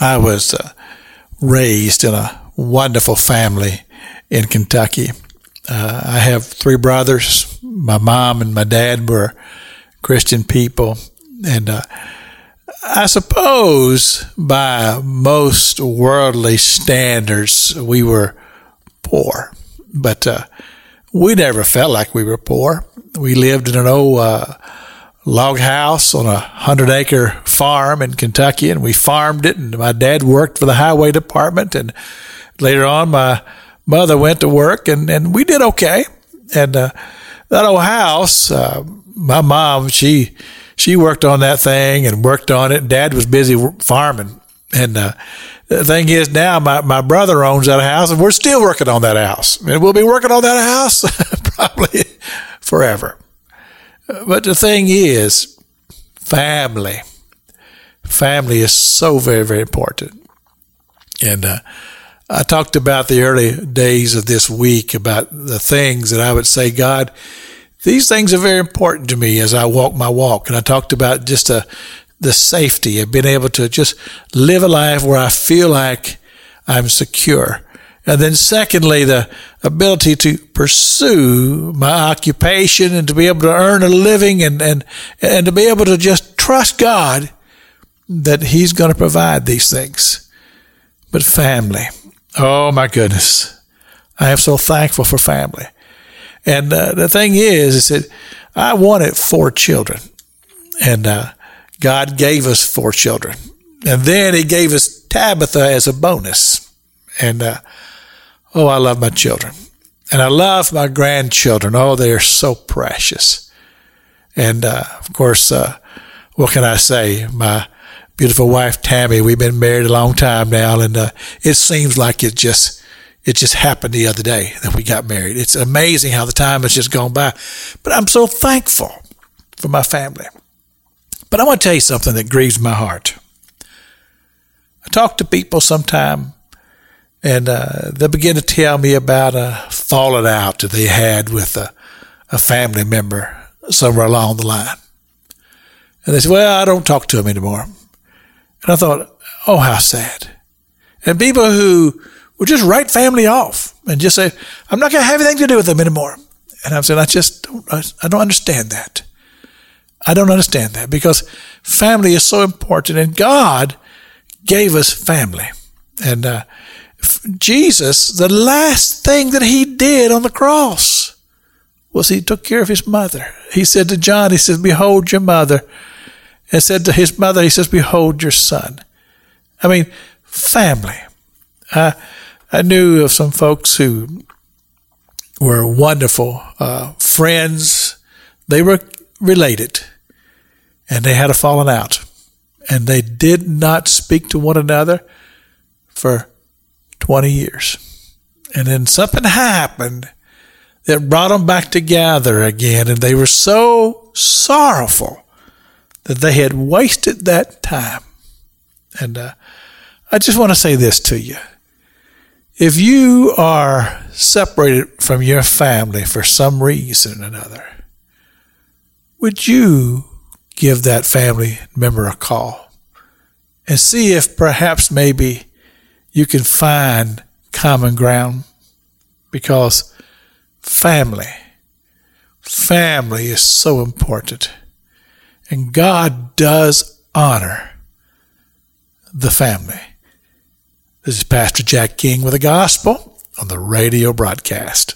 I was uh, raised in a wonderful family in Kentucky. Uh, I have three brothers. My mom and my dad were Christian people. And uh, I suppose by most worldly standards, we were poor. But uh, we never felt like we were poor. We lived in an old uh, log house on a hundred acre farm in Kentucky, and we farmed it. And my dad worked for the highway department, and later on, my mother went to work, and and we did okay. And uh, that old house, uh, my mom, she she worked on that thing and worked on it. Dad was busy farming, and uh, the thing is now my, my brother owns that house, and we're still working on that house, and we'll be working on that house probably forever. But the thing is, family. Family is so very, very important. And uh, I talked about the early days of this week about the things that I would say, God, these things are very important to me as I walk my walk. And I talked about just a, the safety of being able to just live a life where I feel like I'm secure. And then secondly, the ability to pursue my occupation and to be able to earn a living and, and, and to be able to just trust God that He's going to provide these things. But family. Oh my goodness. I am so thankful for family. And uh, the thing is, is that I wanted four children and, uh, God gave us four children. And then he gave us Tabitha as a bonus. And, uh, Oh, I love my children. And I love my grandchildren. Oh, they are so precious. And, uh, of course, uh, what can I say? My beautiful wife, Tammy, we've been married a long time now. And, uh, it seems like it just, it just happened the other day that we got married. It's amazing how the time has just gone by. But I'm so thankful for my family. But I want to tell you something that grieves my heart. I talk to people sometime and uh, they begin to tell me about a falling out that they had with a, a family member somewhere along the line. And they said, Well, I don't talk to him anymore. And I thought, Oh, how sad. And people who would just write family off and just say, I'm not going to have anything to do with them anymore. And I'm saying, I just don't, I don't understand that. I don't understand that because family is so important and God gave us family. And, uh, Jesus, the last thing that he did on the cross was he took care of his mother. He said to John, he says, behold your mother. And said to his mother, he says, behold your son. I mean, family. I, I knew of some folks who were wonderful uh, friends. They were related and they had a falling out and they did not speak to one another for 20 years. And then something happened that brought them back together again. And they were so sorrowful that they had wasted that time. And uh, I just want to say this to you. If you are separated from your family for some reason or another, would you give that family member a call and see if perhaps maybe you can find common ground because family, family is so important. And God does honor the family. This is Pastor Jack King with the gospel on the radio broadcast.